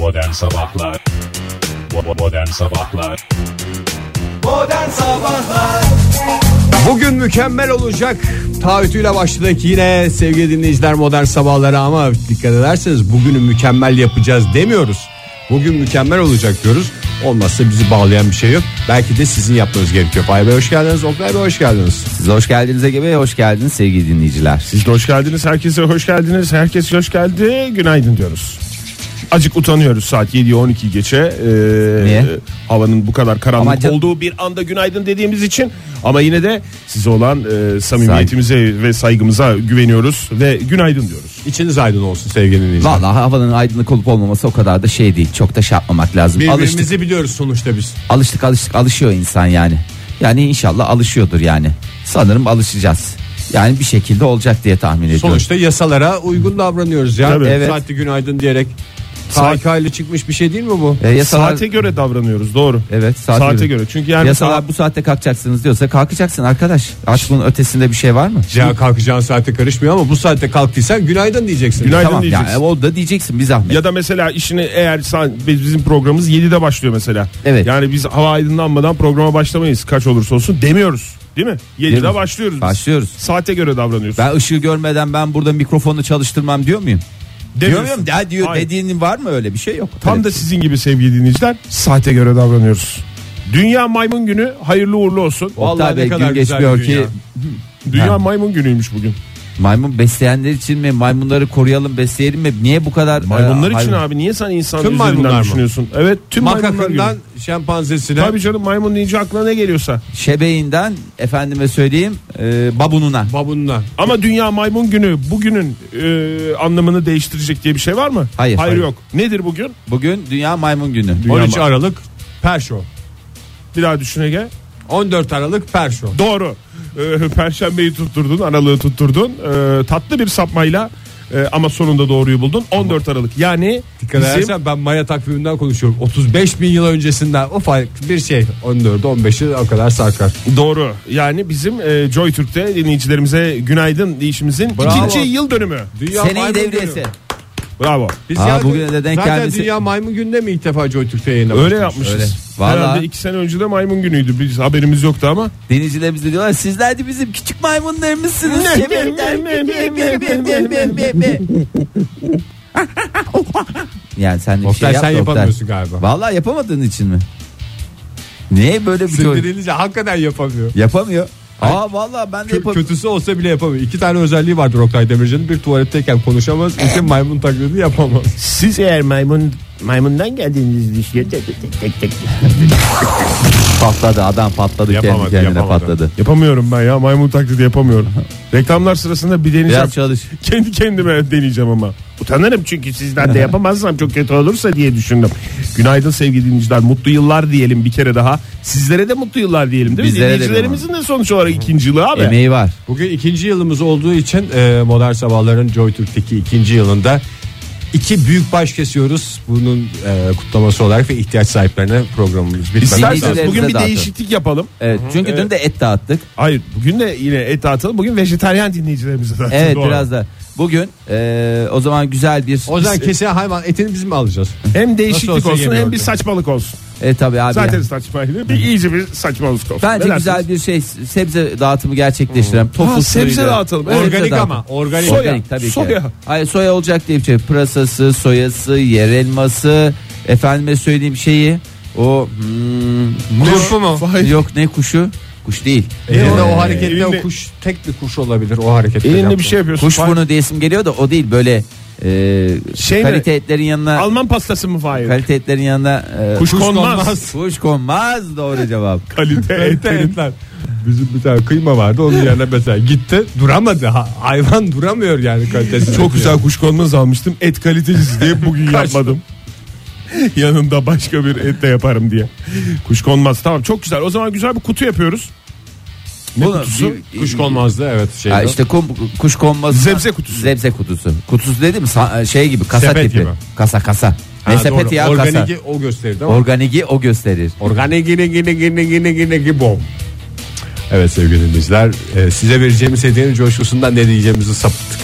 Modern Sabahlar Modern Sabahlar Modern Sabahlar Bugün mükemmel olacak. Taahhütüyle başladık yine sevgili dinleyiciler modern sabahlara ama dikkat ederseniz bugünü mükemmel yapacağız demiyoruz. Bugün mükemmel olacak diyoruz. Olmazsa bizi bağlayan bir şey yok. Belki de sizin yapmanız gerekiyor. Fahir Bey hoş geldiniz. Oktay Bey hoş geldiniz. Siz hoş geldiniz Ege Bey, hoş geldiniz sevgili dinleyiciler. Siz de hoş geldiniz. Herkese hoş geldiniz. Herkes hoş geldi. Günaydın diyoruz. Acık utanıyoruz saat 7'ye 12 geçe. Ee, Niye? Havanın bu kadar karanlık Ama olduğu bir anda günaydın dediğimiz için. Ama yine de size olan e, samimiyetimize ve saygımıza güveniyoruz ve günaydın diyoruz. İçiniz aydın olsun sevgili dinleyiciler. Vallahi havanın aydınlık olup olmaması o kadar da şey değil. Çok da şey yapmamak lazım. Birbirimizi Alıştık, biliyoruz sonuçta biz. alıştık, alıştık, alışıyor insan yani. Yani inşallah alışıyordur yani. Sanırım alışacağız. Yani bir şekilde olacak diye tahmin ediyorum. Sonuçta yasalara uygun davranıyoruz ya. Tabii. Evet. Saatli günaydın diyerek. Saat- ile çıkmış bir şey değil mi bu? E, yasalar, Saate göre davranıyoruz doğru. evet saate, Saate göre. göre. Çünkü yani Yasalar mesela- bu saatte kalkacaksınız diyorsa kalkacaksın arkadaş. Artık bunun ötesinde bir şey var mı? Ya kalkacağın saate karışmıyor ama bu saatte kalktıysan günaydın diyeceksin. Günaydın tamam ya diyeceksin. o da diyeceksin bir zahmet. Ya da mesela işini eğer bizim programımız 7'de başlıyor mesela. Evet. Yani biz hava aydınlanmadan programa başlamayız kaç olursa olsun demiyoruz. Değil mi? 7'de Demiyoruz. başlıyoruz biz. Başlıyoruz. Saate göre davranıyoruz. Ben ışığı görmeden ben burada mikrofonu çalıştırmam diyor muyum? Diyor Demiyorsun. muyum? Ya diyor Hayır. dediğinin var mı öyle bir şey yok. Tam Evet. da sizin gibi sevgili dinleyiciler saate göre davranıyoruz. Dünya Maymun Günü hayırlı uğurlu olsun. Oktay Vallahi ne Bey kadar gün güzel geçmiyor bir ki dünya. Dünya. Maymun Günü'ymüş bugün. Maymun besleyenler için mi maymunları koruyalım besleyelim mi niye bu kadar Maymunlar e, için hayvan- abi niye sen insan Tüm üzerinden maymunlar mı? düşünüyorsun? Evet tüm maymunlar Makakından günü. şempanzesine. Tabii canım maymun deyince aklına ne geliyorsa. şebeğinden efendime söyleyeyim e, babununa babununa. Ama Dünya Maymun Günü bugünün e, anlamını değiştirecek diye bir şey var mı? Hayır, Hayır, hayır. yok. Nedir bugün? bugün dünya maymun günü Dünya 13 ma- Aralık Perşo. Bir daha düşün Ege. 14 Aralık Perşo. Doğru. Ee, Perşembeyi tutturdun, aralığı tutturdun. Ee, tatlı bir sapmayla e, ama sonunda doğruyu buldun. 14 Aralık. Yani Dikkat bizim edersen ben Maya takviminden konuşuyorum. 35 bin yıl öncesinden ufak bir şey. 14 15'i o kadar sarkar. doğru. Yani bizim e, Joy Türk'te dinleyicilerimize günaydın deyişimizin Bravo. ikinci yıl dönümü. Dünya seneyi devriyesi Günü. Bravo. Biz Aa, ya- bugüne de denk zaten gelmesi- Dünya Maymun Günü'nde mi ilk defa Joy Türk'te yayına Öyle yapmışız. Öyle. Vallahi. Herhalde iki sene önce de maymun günüydü. Biz haberimiz yoktu ama. denizcilerimiz de diyorlar sizler de bizim küçük maymunlarımızsınız yani sen de bir Oktay şey yap sen da Oktay. yapamıyorsun galiba. Vallahi yapamadığın için mi? Niye böyle bir şey? Sindirilince hakikaten yapamıyor. Yapamıyor. Aa vallahi ben de yapamıyorum. kötüsü olsa bile yapamıyor. İki tane özelliği vardır Oktay Demirci'nin. Bir tuvaletteyken konuşamaz. iki maymun taklidi yapamaz. Siz eğer maymun maymundan geldiğiniz düşünüyor. Patladı adam patladı kendi Yapamadı, kendine yapamadı. patladı. Yapamıyorum ben ya maymun taklidi yapamıyorum. Reklamlar sırasında bir deneyeceğim. Biraz çalış. Kendi kendime deneyeceğim ama. Utanırım çünkü sizden de yapamazsam çok kötü olursa diye düşündüm. Günaydın sevgili dinleyiciler. Mutlu yıllar diyelim bir kere daha. Sizlere de mutlu yıllar diyelim değil mi? Bizlere de Dinleyicilerimizin de sonuç olarak ikinci yılı abi. Emeği var. Bugün ikinci yılımız olduğu için e, Modern Sabahların Joy Türk'teki ikinci yılında iki büyük baş kesiyoruz. Bunun e, kutlaması olarak ve ihtiyaç sahiplerine programımız bitmeden. İsterseniz bugün bir dağıtalım. değişiklik yapalım. Evet çünkü dün de et dağıttık. Hayır bugün de yine et dağıtalım. Bugün vejetaryen dinleyicilerimize dağıtalım. Evet Doğru. biraz da. Bugün eee, o zaman güzel bir O zaman kesilen hayvan etini biz mi alacağız? Hem değişiklik Nasıl olsa olsun hem bir saçmalık olsun. E tabi abi. Zaten ya. saçmaydı. Bir iyice bir saçmalık olsun. Bence Ne güzel dersiniz? bir şey sebze dağıtımı gerçekleştirelim. Tofu Ha, sebze dağıtalım. Evet, Organik sebze ama, dağıtım. organik. Soya, Organik tabii ki. soya. Hayır soya olacak diye bir şey. Pırasası, soyası, yer elması, efendime söyleyeyim şeyi. O hmm, Turpu mu? Yok ne kuşu? Kuş değil. Elinde Ee, o harekette elinde- o kuş tek bir kuş olabilir o harekette. Elinde yaptığı. bir şey yapıyorsun. Kuş Fahir. burnu diyesim geliyor da o değil böyle e, Şey mi? kalite etlerin yanına Alman pastası mı Fahir? kalite etlerin yanına e, Kuş konmaz. Kuş konmaz doğru cevap. Kalite etlerin. etler. Bizim bir tane kıyma vardı onun yerine mesela gitti duramadı Ha- hayvan duramıyor yani kalitesi. Çok güzel kuş konmaz almıştım. Et kalitecisi diye bugün yapmadım. Yanında başka bir et de yaparım diye. Kuş konmaz. Tamam çok güzel. O zaman güzel bir kutu yapıyoruz. Ne Bu- kutusu? bir- Kuş konmazdı evet şeyde. Ha işte kum, kuş konmaz. Zebze kutusu. Zebze kutusu. Kutusu dedim sa- şey gibi kasa Sepet tipi. gibi. Kasa kasa. Ne sepeti ya kasa. Organiki o gösterirdi ama. Organiki o gösterir. Organik yine yine yine yine yine yine bom. Evet sevgili dinleyiciler e, size vereceğimiz hediyenin coşkusundan ne diyeceğimizi sapıttık.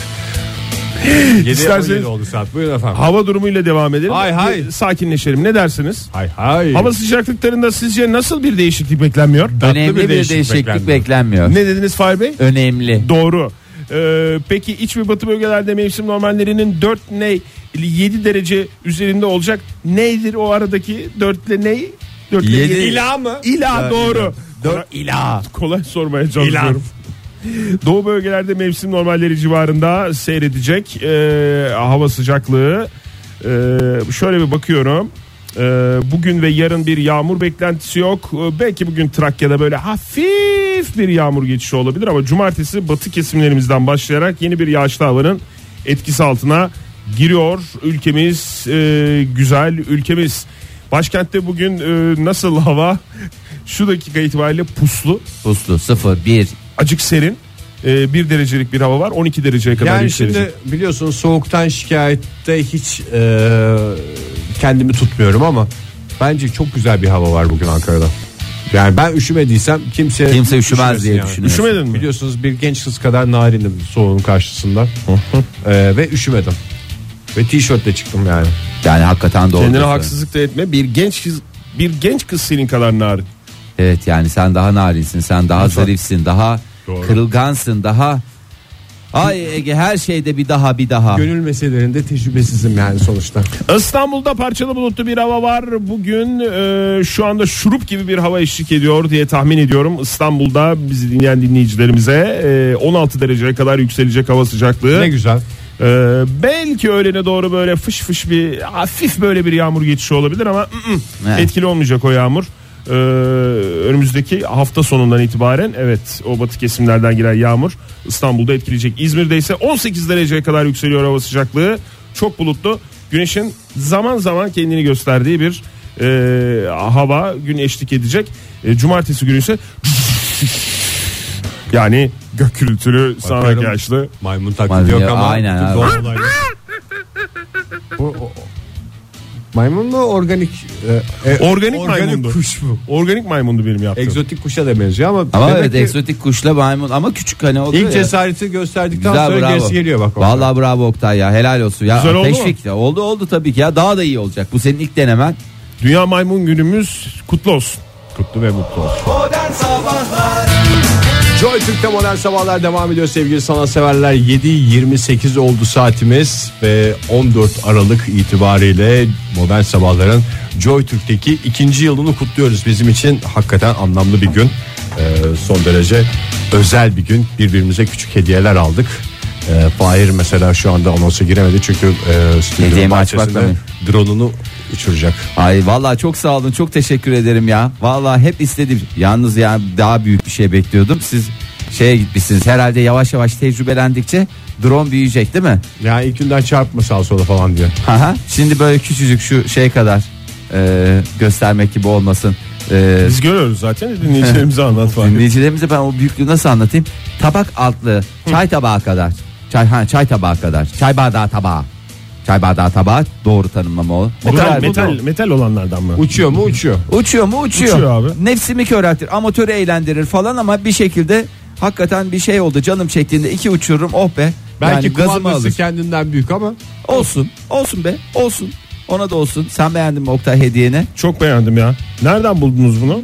7 İsterseniz- 17 oldu saat. Buyurun efendim. Hava durumuyla devam edelim. Hay hay. Sakinleşelim. Ne dersiniz? Hay hay. Hava sıcaklıklarında sizce nasıl bir değişiklik beklenmiyor? Önemli bir bir değişiklik değişiklik, beklenmiyor. beklenmiyor. Ne dediniz Fahir Bey? Önemli. Doğru. Ee, peki iç ve batı bölgelerde mevsim normallerinin 4 ne 7 derece üzerinde olacak. Nedir o aradaki 4 ile ne? 4 ile Yedi. yedi. İla mı? İla doğru. Dört ila. Kolay sormaya çalışıyorum. Doğu bölgelerde mevsim normalleri civarında seyredecek Ee, hava sıcaklığı. Ee, şöyle bir bakıyorum. Ee, bugün ve yarın bir yağmur beklentisi yok. Ee, belki bugün Trakya'da böyle hafif bir yağmur geçişi olabilir ama cumartesi batı kesimlerimizden başlayarak yeni bir yağışlı havanın etkisi altına giriyor. Ülkemiz e, güzel ülkemiz. Başkentte bugün e, nasıl hava? Şu dakika itibariyle puslu Puslu 0 1 acık serin. Ee, bir derecelik bir hava var 12 dereceye kadar Yani yükselecek. şimdi biliyorsunuz soğuktan şikayette hiç e, kendimi tutmuyorum ama bence çok güzel bir hava var bugün Ankara'da. Yani ben üşümediysem kimse Kimse üşümez diye yani. düşünüyorum. Üşümedin mi? Biliyorsunuz bir genç kız kadar narinim soğuğun karşısında E, ve üşümedim. Ve tişörtle çıktım yani. Yani hakikaten doğru. Kendine haksızlık da etme. Bir genç kız bir genç kız senin kadar narin. Evet yani sen daha narinsin, sen daha Lütfen. zarifsin, daha Doğru. kırılgansın, daha Ay Ege her şeyde bir daha bir daha. Gönül meselelerinde tecrübesizim yani sonuçta. İstanbul'da parçalı bulutlu bir hava var. Bugün e, şu anda şurup gibi bir hava eşlik ediyor diye tahmin ediyorum. İstanbul'da bizi dinleyen dinleyicilerimize e, 16 dereceye kadar yükselecek hava sıcaklığı. Ne güzel. E, belki öğlene doğru böyle fış fış bir hafif böyle bir yağmur geçişi olabilir ama ı, ı, Evet. etkili olmayacak o yağmur. E, önümüzdeki hafta sonundan itibaren evet o batı kesimlerden giren yağmur İstanbul'da etkileyecek. İzmir'de ise 18 dereceye kadar yükseliyor hava sıcaklığı. Çok bulutlu. Güneşin zaman zaman kendini gösterdiği bir e, hava gün eşlik edecek. E, cumartesi günü ise yani gök gürültülü sağanak yağışlı Maymun taklidi yok ama. aynen Bu- o- Maymun mu organik? e, e, Organik maymundu. kuş mu? Organik maymundu benim yaptığım. Egzotik kuşa da benziyor ama, Ama demek evet ki egzotik kuşla maymun ama küçük hani oluyor ilk ya. cesareti gösterdikten Güzel sonra bravo. gerisi geliyor bak. orada. Vallahi bravo Oktay ya helal olsun ya. Güzel oldu mu? Teşvik de oldu oldu tabii ki ya daha da iyi olacak. Bu senin ilk denemen. Dünya Maymun Günümüz kutlu olsun. Kutlu ve mutlu olsun. Modern Sabahlar Joy Türk'te modern sabahlar devam ediyor sevgili sanatseverler. 7.28 oldu saatimiz ve 14 Aralık itibariyle modern sabahların Joy Türk'teki ikinci yılını kutluyoruz. Bizim için hakikaten anlamlı bir gün. Ee, son derece özel bir gün. Birbirimize küçük hediyeler aldık. Ee, Fahir mesela şu anda anonsa giremedi çünkü e, stüdyonun Hediyemi bahçesinde açmakla mı? drone'unu uçuracak. Ay vallahi çok sağ olun çok teşekkür ederim ya. Vallahi hep istedim. Yalnız yani daha büyük bir şey bekliyordum. Siz şeye gitmişsiniz herhalde yavaş yavaş tecrübelendikçe drone büyüyecek değil mi? Yani ilk günden çarpma sağa sola falan diyor. Aha. Şimdi böyle küçücük şu şey kadar e, göstermek gibi olmasın. E, Biz görüyoruz zaten dinleyicilerimize anlat dinleyicilerimize ben o büyüklüğü nasıl anlatayım? Tabak altlı çay tabağı kadar. Çay ha, çay tabağı kadar. Çay bardağı tabağı. Çay bardağı tabağı doğru tanımlama o. Metal, metal, metal olanlardan mı? Uçuyor mu uçuyor. Uçuyor mu uçuyor. Uçuyor abi. Nefsimi köreltir amatörü eğlendirir falan ama bir şekilde hakikaten bir şey oldu canım çektiğinde iki uçururum oh be. Belki yani kumandası alır. kendinden büyük ama Olsun olsun be olsun. Ona da olsun. Sen beğendin mi Oktay hediyeni? Çok beğendim ya. Nereden buldunuz bunu?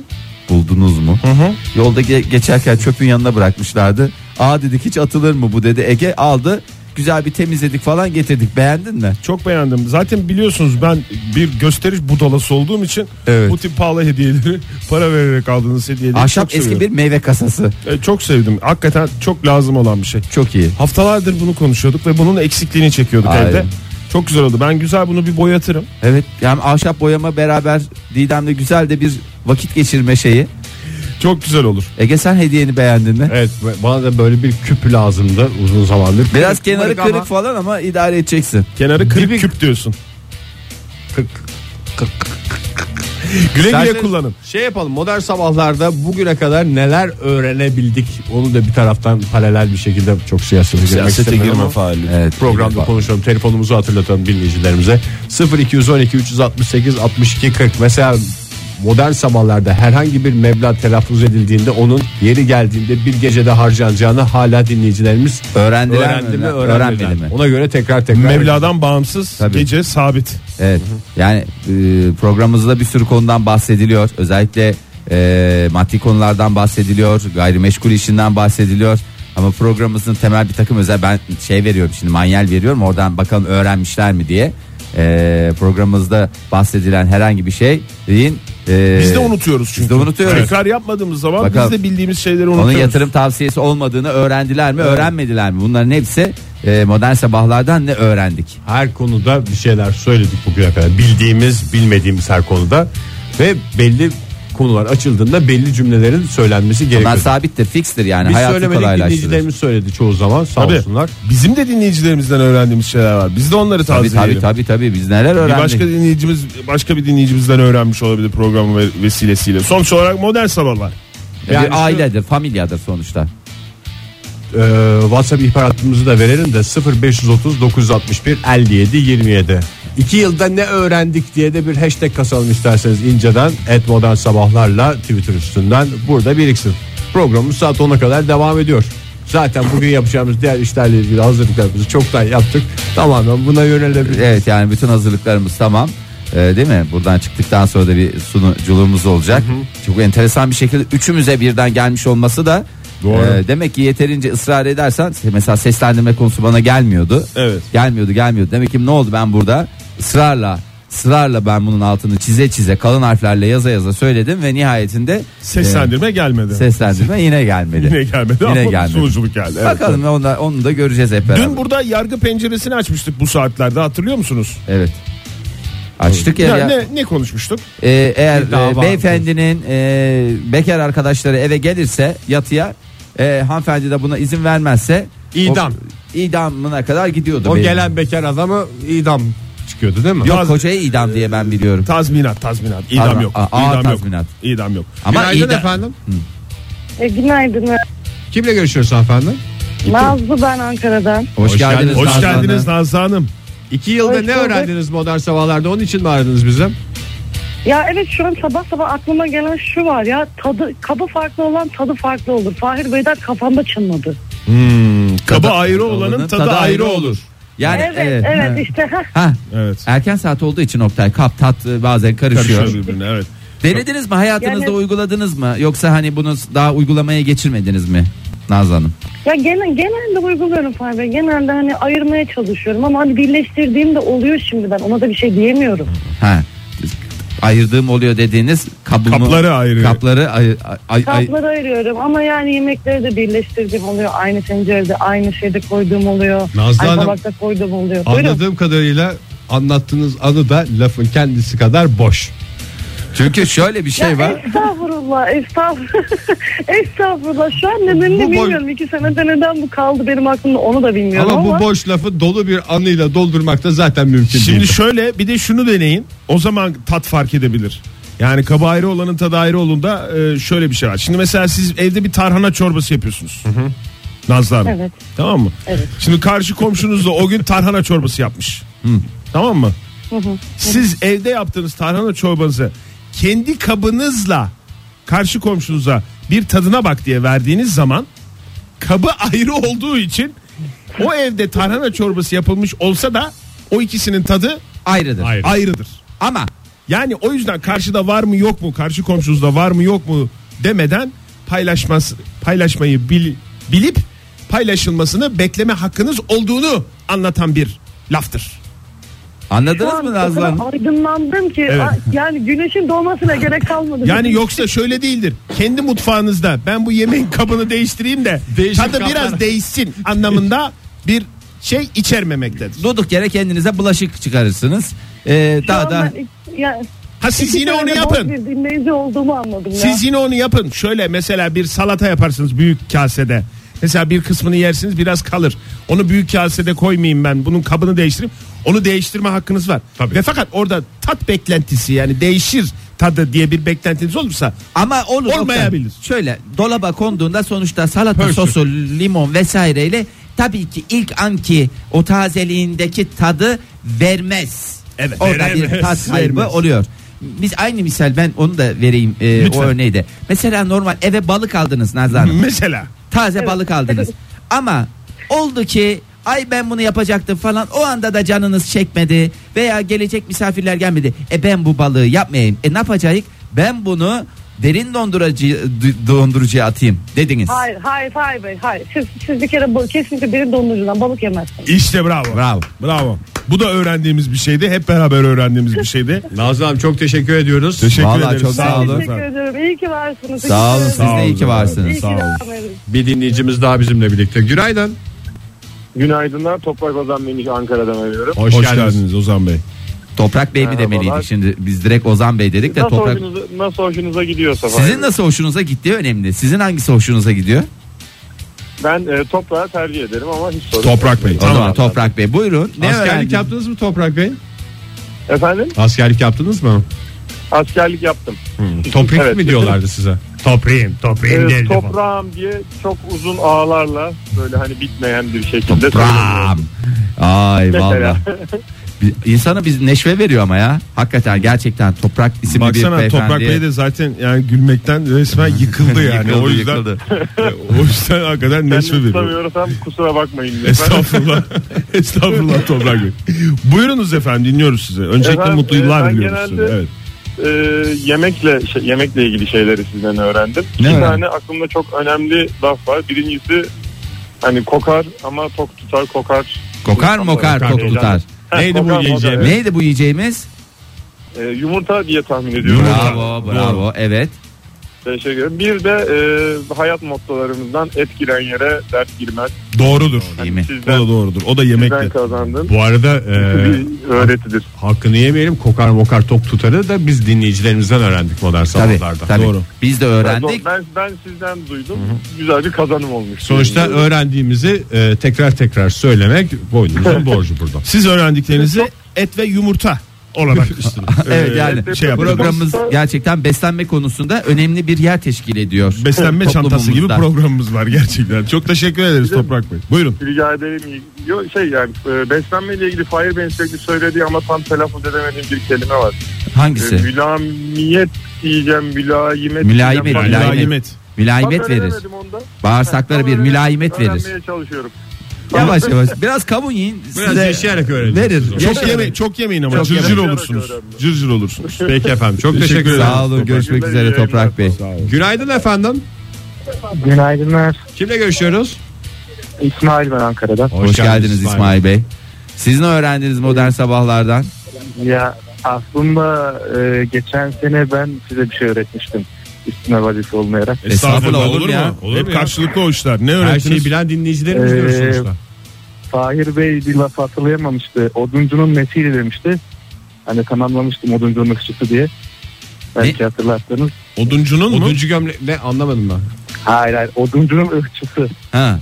Buldunuz mu? Yolda ge- geçerken çöpün yanına bırakmışlardı. Aa dedik hiç atılır mı bu dedi. Ege aldı. Güzel bir temizledik falan getirdik. Beğendin mi? Çok beğendim. Zaten biliyorsunuz ben bir gösteriş budalası olduğum için Evet. bu tip pahalı hediyeleri para vererek aldığınız hediyeleri Ahşap çok eski seviyorum. bir meyve kasası. E, çok sevdim. Hakikaten çok lazım olan bir şey. Çok iyi. Haftalardır bunu konuşuyorduk ve bunun eksikliğini çekiyorduk Aynen. evde. Çok güzel oldu. Ben güzel bunu bir boyatırım. Evet yani ahşap boyama beraber Didem'le güzel de bir vakit geçirme şeyi. Çok güzel olur. Ege sen hediyeni beğendin mi? evet bana da böyle bir küp lazımdı uzun zamandır. Biraz Kırık, kenarı kırık kırık ama falan ama idare edeceksin. Kenarı kırık Dibi- küp diyorsun. kırık. Güle güle İsterseniz kullanın. Şey yapalım modern sabahlarda bugüne kadar neler öğrenebildik onu da bir taraftan paralel bir şekilde çok siyasete girmek Siyasete istemiyorum girme ama faali. Evet. Programda konuşalım. Telefonumuzu hatırlatalım dinleyicilerimize. 0212 368 62 40. Mesela modern sabahlarda herhangi bir meblağ telaffuz edildiğinde onun yeri geldiğinde bir gecede harcanacağını hala dinleyicilerimiz Öğrendiler öğrendi mi? mi, Öğrenmedi mi? Ona göre tekrar tekrar Mevla'dan bağımsız Tabii. gece sabit. Evet. Yani e, programımızda bir sürü konudan bahsediliyor. Özellikle e, maddi konulardan bahsediliyor, gayrimeşgul işinden bahsediliyor. Ama programımızın temel bir takım özel ben şey veriyorum şimdi manyel veriyorum oradan bakalım öğrenmişler mi diye. E, programımızda bahsedilen herhangi bir şeyin e, Biz de unutuyoruz çünkü. biz de unutuyoruz. Tekrar yapmadığımız zaman Bakalım. biz de bildiğimiz şeyleri Onun unutuyoruz. yatırım tavsiyesi olmadığını öğrendiler mi, öğrenmediler mi? Bunların hepsi e, modern sabahlardan ne öğrendik? her konuda bir şeyler söyledik bugüne kadar. Bildiğimiz, bilmediğimiz her konuda ve belli konular açıldığında belli cümlelerin söylenmesi Bunlar gerekiyor. sabittir, fikstir yani Biz hayatı söylemedik kolaylaştırır. dinleyicilerimiz söyledi çoğu zaman sağ Tabii. olsunlar. Bizim de dinleyicilerimizden öğrendiğimiz şeyler var. Biz de onları Tabii tazeleyelim. tabii tabii tabii biz neler Bir öğrendik. başka dinleyicimiz başka bir dinleyicimizden öğrenmiş olabilir programı ve- vesilesiyle. Sonuç olarak modern sabahlar. Yani şu- bir ailedir, familyadır sonuçta. Ee, WhatsApp ihbar hattımızı da verelim de 0530 961 57 27. İki yılda ne öğrendik diye de bir hashtag kasalım isterseniz inceden et modern sabahlarla Twitter üstünden burada biriksin. Programımız saat 10'a kadar devam ediyor. Zaten bugün yapacağımız diğer işlerle ilgili hazırlıklarımızı çoktan yaptık. Tamamen buna yönelebiliriz. Evet yani bütün hazırlıklarımız tamam. Ee, değil mi? Buradan çıktıktan sonra da bir sunuculuğumuz olacak. Çok enteresan bir şekilde üçümüze birden gelmiş olması da Doğru. e, demek ki yeterince ısrar edersen mesela seslendirme konusu bana gelmiyordu. Evet. Gelmiyordu gelmiyordu. Demek ki ne oldu ben burada ısrarla ısrarla ben bunun altını çize çize kalın harflerle yaza yaza söyledim ve nihayetinde Seslendirme gelmedi. e, seslendirme yine gelmedi. Yine gelmedi Yine ama gelmedi. sunuculuk geldi. Evet. Bakalım onu da, onu da göreceğiz hep beraber. Dün burada yargı penceresini açmıştık bu saatlerde hatırlıyor musunuz? Evet. Açtık ya. Ya. Ne, ne konuşmuştuk? Ee, eğer e, beyefendinin e, bekar arkadaşları eve gelirse yatıya e, hanımefendi de buna izin vermezse İdam. o, idamına kadar gidiyordu. O benim. gelen bekar adamı idam çıkıyordu değil mi? Yok Yaz- kocaya idam diye ben biliyorum. Tazminat, tazminat. İdam Tazminat. yok. Aa, ağır İdam yok. tazminat. İdam yok. Ama Günaydın idam- efendim. E, günaydın. Kimle görüşüyoruz hanımefendi? Nazlı ben Ankara'dan. Hoş, Hoş geldiniz. Hoş Nazlı geldiniz Hanım. Nazlı Hanım. İki yılda Hoş ne bulduk. öğrendiniz modern sabahlarda onun için mi aradınız bizi? Ya evet şu an sabah sabah aklıma gelen şu var ya tadı kabı farklı olan tadı farklı olur. Fahir Bey'den kafamda çınladı. Kabı Tadı- ayrı olanın tadı, ayrı olur. Yani evet evet, ha. işte heh. Ha, Evet. erken saat olduğu için Oktay kap tat e, bazen karışıyor. Karışıyor birbirine evet. Denediniz mi hayatınızda Yani- uyguladınız mı yoksa hani bunu daha uygulamaya geçirmediniz mi Nazlı Hanım? Ya genel, genelde uyguluyorum Fahir Bey. Genelde hani ayırmaya çalışıyorum ama hani birleştirdiğim de oluyor şimdi ben ona da bir şey diyemiyorum. Ha. Ayırdığım oluyor dediğiniz kabımı, Kapları ayrı. Kapları ay, ay, ay- Kapları ayırıyorum ama yani yemekleri de birleştirdiğim oluyor. Aynı tencerede aynı şeyde koyduğum oluyor. Nazlı aynı Hanım, tabakta koyduğum oluyor. Buyurun. Anladığım kadarıyla anlattığınız anı da lafın kendisi kadar boş. Çünkü şöyle bir şey ya var. Estağfurullah, estağfurullah. estağfurullah. Şu an nedenini Bu boy- bilmiyorum. İki senede neden bu kaldı benim aklımda onu da bilmiyorum Ama ama. bu boş lafı dolu bir anıyla doldurmak da zaten mümkün Şimdi değil. şöyle bir de şunu deneyin. O zaman tat fark edebilir. Yani kabı ayrı olanın tadı ayrı olunda e, şöyle bir şey var. Şimdi mesela siz evde bir tarhana çorbası yapıyorsunuz. Nazlı Hanım. Evet. Tamam mı? Evet. Şimdi karşı komşunuz da o gün tarhana çorbası yapmış. Tamam mı? Siz evde yaptığınız tarhana çorbanızı kendi kabınızla karşı komşunuza bir tadına bak diye verdiğiniz zaman kabı ayrı olduğu için o evde tarhana çorbası yapılmış olsa da o ikisinin tadı Ayrıdır. Ayrı. ayrıdır. Ama Yani o yüzden karşıda var mı yok mu karşı komşunuzda var mı yok mu demeden paylaşması paylaşmayı bil- bilip paylaşılmasını bekleme hakkınız olduğunu anlatan bir laftır. Anladınız an mı Nazlı Hanım? aydınlandım ki Evet. a- yani güneşin doğmasına gerek kalmadı. Yani yoksa şöyle değildir. Kendi mutfağınızda ben bu yemeğin kabını değiştireyim de Değişik tadı kaplar. biraz değişsin anlamında bir şey içermemektedir. Durduk yere kendinize bulaşık çıkarırsınız. Ee, Şu daha da ben- ya, Ha siz iki yine onu yapın. boş Bir dinleyici olduğumu anladım ya. Siz yine onu yapın. Şöyle mesela bir salata yaparsınız büyük kasede. Mesela bir kısmını yersiniz biraz kalır. Onu büyük kasede koymayayım ben. Bunun kabını değiştireyim. Onu değiştirme hakkınız var. Ve fakat orada tat beklentisi yani değişir tadı diye bir beklentiniz olursa ama olur Oktay. Olmayabilir. Şöyle dolaba konduğunda sonuçta salata Pörsü. sosu, limon vesaireyle tabii ki ilk anki o tazeliğindeki tadı vermez. Evet, Orada bir veremez, tat kaybı oluyor. biz aynı misal ben onu da vereyim e, Lütfen. o örneği de. Mesela normal eve balık aldınız Nazlı Hanım. Mesela Taze balık aldınız. Ama oldu ki ay ben bunu yapacaktım falan o anda da canınız çekmedi veya gelecek misafirler gelmedi. E ben bu balığı yapmayayım. E ne yapacağız? Ben bunu derin dondurucu dondurucuya atayım dediniz. Hayır hayır hayır bey hayır. Siz, siz bir kere bu, kesinlikle derin dondurucudan balık yemezsiniz. işte bravo. Bravo. Bravo. Bu da öğrendiğimiz bir şeydi. Hep beraber öğrendiğimiz bir şeydi. Nazlı Hanım çok teşekkür ediyoruz. Teşekkür Vallahi ederiz. çok sağ olun. Teşekkür ederim. İyi ki varsınız. Sağ olun, siz de ederim. iyi ki varsınız. Sağ olun. Bir dinleyicimiz daha bizimle birlikte. Günaydın. Günaydınlar. Toprak Ozan Beni Ankara'dan arıyorum. Hoş, Hoş, geldiniz. geldiniz Ozan Bey. Toprak Bey mi Merhabalar. demeliydik şimdi biz direkt Ozan Bey dedik de Nasıl, Toprak. hoşunuza, nasıl hoşunuza gidiyorsa. Sizin Fahir. nasıl hoşunuza gittiği önemli. Sizin hangisi hoşunuza gidiyor? Ben e, toprağı tercih ederim ama hiç sorun Toprak. Bey. O Tamam. zaman Toprak Bey buyurun. Ne Askerlik öğrendiniz? yaptınız mı Toprak Bey? Efendim? Askerlik yaptınız mı? Askerlik yaptım. Toprik Evet. mi diyorlardı size? Toprağım, toprağım E, toprağım diye çok uzun ağlarla böyle hani bitmeyen bir şekilde Toprağım. söyleniyordu. Ay Mesela. vallahi. Bir- İnsana biz neşve veriyor ama ya. Hakikaten gerçekten Toprak isimli bir Baksana beyefendi. Toprak Bey de zaten yani gülmekten resmen yıkıldı yani. Yıkıldı, o yüzden yıkıldı. o yüzden hakikaten Ben neşve veriyor. tutamıyorsam kusura bakmayın. lütfen. Estağfurullah. Estağfurullah Toprak Bey. Buyurunuz efendim dinliyoruz sizi. Öncelikle Efendim, mutlu e, yıllar ben diliyoruz size. Evet. E, yemekle şey, yemekle ilgili şeyleri sizden öğrendim. Ne İki öğrendin? tane aklımda çok önemli laf var. Birincisi hani kokar ama tok tutar kokar. Kokar mokar Kokar, tok tutar. Neydi bu kokar, yiyeceğim? kokar. Neydi bu yiyeceğimiz? E, yumurta diye tahmin ediyorum. Bravo bravo evet. Teşekkür ederim. Bir de e, hayat mottolarımızdan et giren yere dert girmez. Doğrudur. Değil mi? O Sizden, da doğrudur. O da sizden yemekte. kazandın. Bu arada e, bir öğretidir. hakkını yemeyelim kokar mokar tok tutarı da biz dinleyicilerimizden öğrendik modern Tabii, sabahlarda. tabii. Doğru. Biz de öğrendik. Ben, ben sizden duydum. Güzel bir kazanım olmuş. Sonuçta öğrendiğimizi e, tekrar tekrar söylemek boynumuzun borcu burada. Siz öğrendiklerinizi et ve yumurta olarak Evet yani Evet, şey yapıyoruz. programımız gerçekten beslenme konusunda önemli bir yer teşkil ediyor. beslenme çantası gibi programımız var gerçekten. Çok teşekkür ederiz Toprak Bey. Buyurun. Rica ederim. Yo, şey yani e, beslenmeyle ilgili Fahir Bey'in sürekli söylediği ama tam telaffuz edemediğim bir kelime var. Hangisi? E, mülamiyet diyeceğim, mülayimet. Mülayimet, diyeceğim. mülayimet. Mülayimet. Verir. onda. Bağırsaklara bir mülayimet verir. Öğrenmeye çalışıyorum. Yavaş yavaş. Biraz kavun yiyin. Biraz size yaşayarak öğreneceksiniz Verir. Çok yeme çok yemeyin ama Çok cırcır yemeyin. olursunuz. Cırcır olursunuz. Peki efendim çok teşekkür, Teşekkür ederim. Sağ olun. Görüşmek üzere Toprak Bey. Günaydın efendim. Günaydınlar. Kimle görüşüyoruz? İsmail ben Ankara'dan. Hoş, geldiniz İsmail Bey. Siz ne öğrendiniz modern sabahlardan? Ya aslında e, geçen sene ben size bir şey öğretmiştim. Üstüne vazife olmayarak. Estağfurullah, olur olur mu ya? mu? Olur Hep ya? karşılıklı o işler. Ne Her öğrettiniz? şeyi bilen dinleyicilerimiz Ee, sonuçta. Fahir Bey bir laf hatırlayamamıştı. Oduncunun nesiydi demişti. Hani tamamlamıştım oduncunun ırkçısı diye. Belki hatırlarsınız. Oduncunun mu? Oduncu gömlek ne anlamadım ben. Hayır hayır oduncunun ırkçısı. Ha.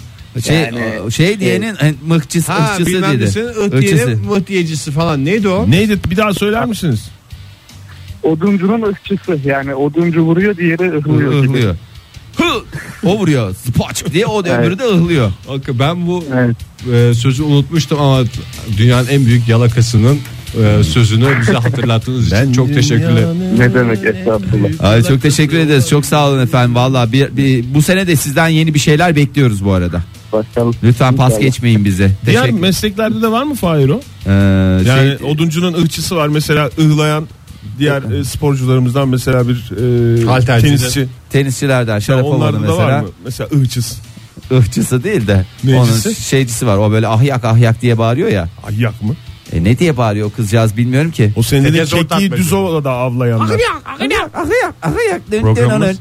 Şey Yani- şey diyenin hani, mıhçısı Ha ırkçısı bilmem dedi. nesinin ıh Irkçısı. diyelim mıh diyecisi falan neydi o? Neydi? Bir daha söyler misiniz? Oduncunun ırkçısı. Yani oduncu vuruyor diğeri ıhlıyor. gibi. Hı! O vuruyor. Spaç diye o da Evet. öbürü de ıhlıyor. Bakın ben bu Evet. e, sözü unutmuştum ama dünyanın en büyük yalakasının e, sözünü bize hatırlattığınız için çok teşekkürler. Ne demek estağfurullah. Ay, çok teşekkür ederiz. Çok sağ olun efendim. Valla bir, bir, bu sene de sizden yeni bir şeyler bekliyoruz bu arada. Bakalım. Lütfen pas İnşallah. geçmeyin bize. Diğer Teşekkür. mesleklerde de var mı Fahir o? Ee, Yani şey- oduncunun ırkçısı var mesela ıhlayan diğer e, sporcularımızdan mesela bir e, Haltercide. tenisçi. tenisçilerden Şarapovalı Onlarda da var mesela. mı? Mesela ığçız. Ihçısı değil de Neycisi? onun şeycisi var. O böyle ahyak ahyak diye bağırıyor ya. Ayyak mı? E ne diye bağırıyor o kızcağız bilmiyorum ki. O senin dediğin Teke zor kekiği takmacı. düz ovada avlayanlar. Programımız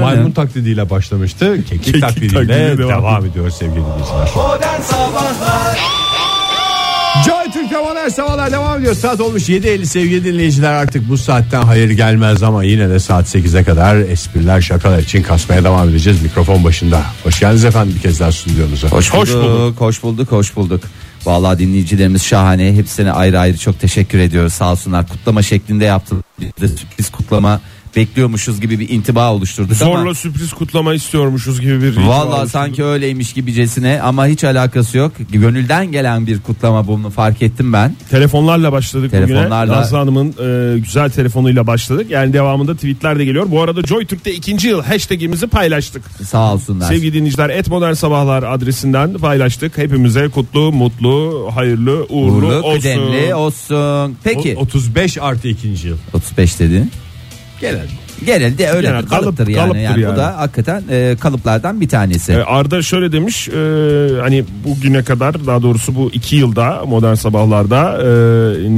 maymun taklidiyle başlamıştı. Kekik, Kekik taklidiyle taklidiyle devam, devam ediyor sevgili dinleyiciler. Modern Sabahlar Joy Türk'te modern sabahlar devam ediyor. Saat olmuş 7.50 sevgili dinleyiciler. Artık bu saatten hayır gelmez ama yine de saat 8'e kadar espriler şakalar için kasmaya devam edeceğiz mikrofon başında. Hoş geldiniz efendim bir kez daha stüdyomuza. Hoş bulduk, hoş bulduk, hoş bulduk, Vallahi dinleyicilerimiz şahane. Hepsine ayrı ayrı çok teşekkür ediyoruz. Sağ olsunlar. Kutlama şeklinde yaptılar. Biz kutlama bekliyormuşuz gibi bir intiba oluşturduk Zorla ama sürpriz kutlama istiyormuşuz gibi bir Valla sanki öyleymiş gibicesine ama hiç alakası yok. Gönülden gelen bir kutlama bunu fark ettim ben. Telefonlarla başladık Telefonlarla- bugüne. Nazlı Hanım'ın e, güzel telefonuyla başladık. Yani devamında tweetler de geliyor. Bu arada JoyTürk'te ikinci yıl hashtagimizi paylaştık. Sağ olsunlar. Sevgili dinleyiciler et modern sabahlar adresinden paylaştık. Hepimize kutlu, mutlu, hayırlı, uğurlu, Uğurlu, olsun. olsun. Peki O- 35 artı ikinci yıl. 35 dedin. Genel. Genelde öyle bir kalıptır kalıp- yani. kalıptır yani. yani. Bu da hakikaten e, kalıplardan bir tanesi. E, Arda şöyle demiş e, hani bugüne kadar daha doğrusu bu iki yılda modern sabahlarda e,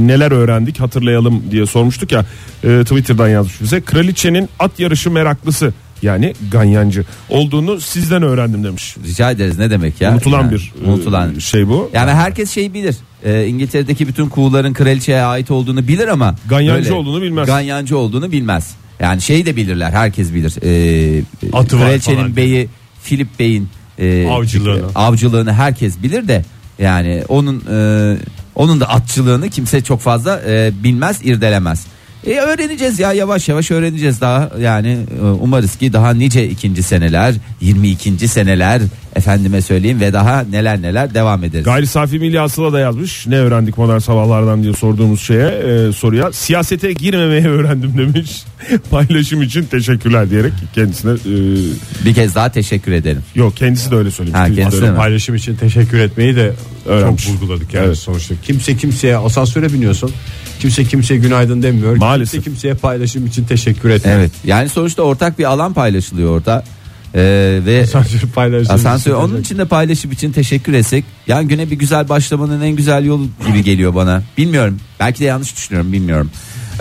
neler öğrendik hatırlayalım diye sormuştuk ya e, Twitter'dan yazmış bize kraliçenin at yarışı meraklısı yani ganyancı olduğunu sizden öğrendim demiş. Rica ederiz ne demek ya? Unutulan Yani, bir e, unutulan. şey bu. Yani herkes şey bilir. Ee, İngiltere'deki bütün kuğuların kraliçeye ait olduğunu bilir ama Ganyancı olduğunu bilmez. Ganyancı olduğunu bilmez. Yani şey de bilirler. Herkes bilir. Ee, Atı var kraliçenin falan. beyi Filip Bey'in e, Avcılığını. avcılığını herkes bilir de yani onun e, onun da atçılığını kimse çok fazla e, bilmez, irdelemez. E öğreneceğiz ya yavaş yavaş öğreneceğiz daha yani e, umarız ki daha nice ikinci seneler 22. seneler efendime söyleyeyim ve daha neler neler devam ederiz. Gayri safi milli hasıla da yazmış. Ne öğrendik modern sabahlardan diye sorduğumuz şeye e, soruya. Siyasete girmemeyi öğrendim demiş. Paylaşım için teşekkürler diyerek kendisine e, Bir kez daha teşekkür ederim. yok kendisi de öyle söylemiş. Ha, kendisi de? Paylaşım için teşekkür etmeyi de Öğrenmiş. çok vurguladık yani Evet. sonuçta. Kimse kimseye asansöre biniyorsun. Kimse kimseye günaydın demiyor. Maalesef. Kimse kimseye paylaşım için teşekkür etmiyor. Evet yani sonuçta ortak bir alan paylaşılıyor orada. Ee, ve Asansör paylaşım. asansör için onun için de paylaşım için teşekkür etsek yani güne bir güzel başlamanın en güzel yolu gibi geliyor bana. Bilmiyorum belki de yanlış düşünüyorum bilmiyorum.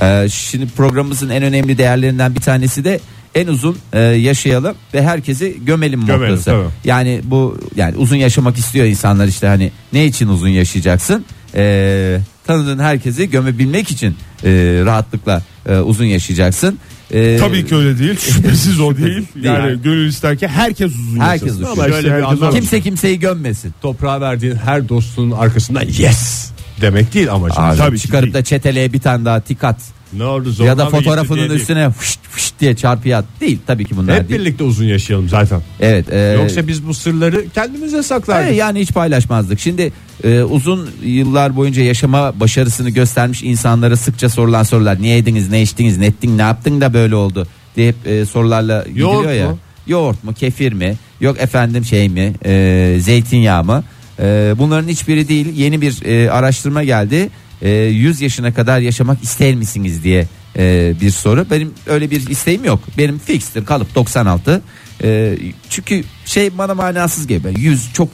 Ee, şimdi programımızın en önemli değerlerinden bir tanesi de en uzun e, yaşayalım ve herkesi gömelim Gömelim, mottosu. tabii. Yani bu yani uzun yaşamak istiyor insanlar işte hani ne için uzun yaşayacaksın? Ee, tanıdığın herkesi gömebilmek için e, rahatlıkla e, uzun yaşayacaksın. Ee, Tabii ki öyle değil. Şüphesiz o değil. Yani Değil. gönül ister ki herkes uzun Herkes yaşasın. Ama işte bir herkes anlam- Kimse kimseyi gömmesin. Toprağa verdiğin her dostunun arkasından yes demek değil amacım. Abi, Tabii ki çıkarıp değil. da çeteliğe bir tane daha tik at. Ne oldu zoruna ya da mı gitti fotoğrafının diye değil. üstüne fışt fışt diye çarpıya at. Değil tabii ki bunlar Hep değil. birlikte uzun yaşayalım zaten. Evet. e, Yoksa biz bu sırları kendimize saklardık. e, yani hiç paylaşmazdık. Şimdi e, uzun yıllar boyunca yaşama başarısını göstermiş insanlara sıkça sorulan sorular. Niye yediniz, ne içtiniz, ne ettin, ne yaptın da böyle oldu diye hep e, sorularla Yoğurt gidiliyor ya. mu? Yoğurt mu, kefir mi, yok efendim şey mi, e, zeytinyağı mı? E, bunların hiçbiri değil. Yeni bir e, araştırma geldi. E, 100 yaşına kadar yaşamak ister misiniz diye e, bir soru. Benim öyle bir isteğim yok. Benim fikstir kalıp 96. E, çünkü şey bana manasız geliyor. 100 çok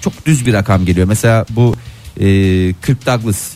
çok düz bir rakam geliyor. Mesela bu e, Kirk Douglas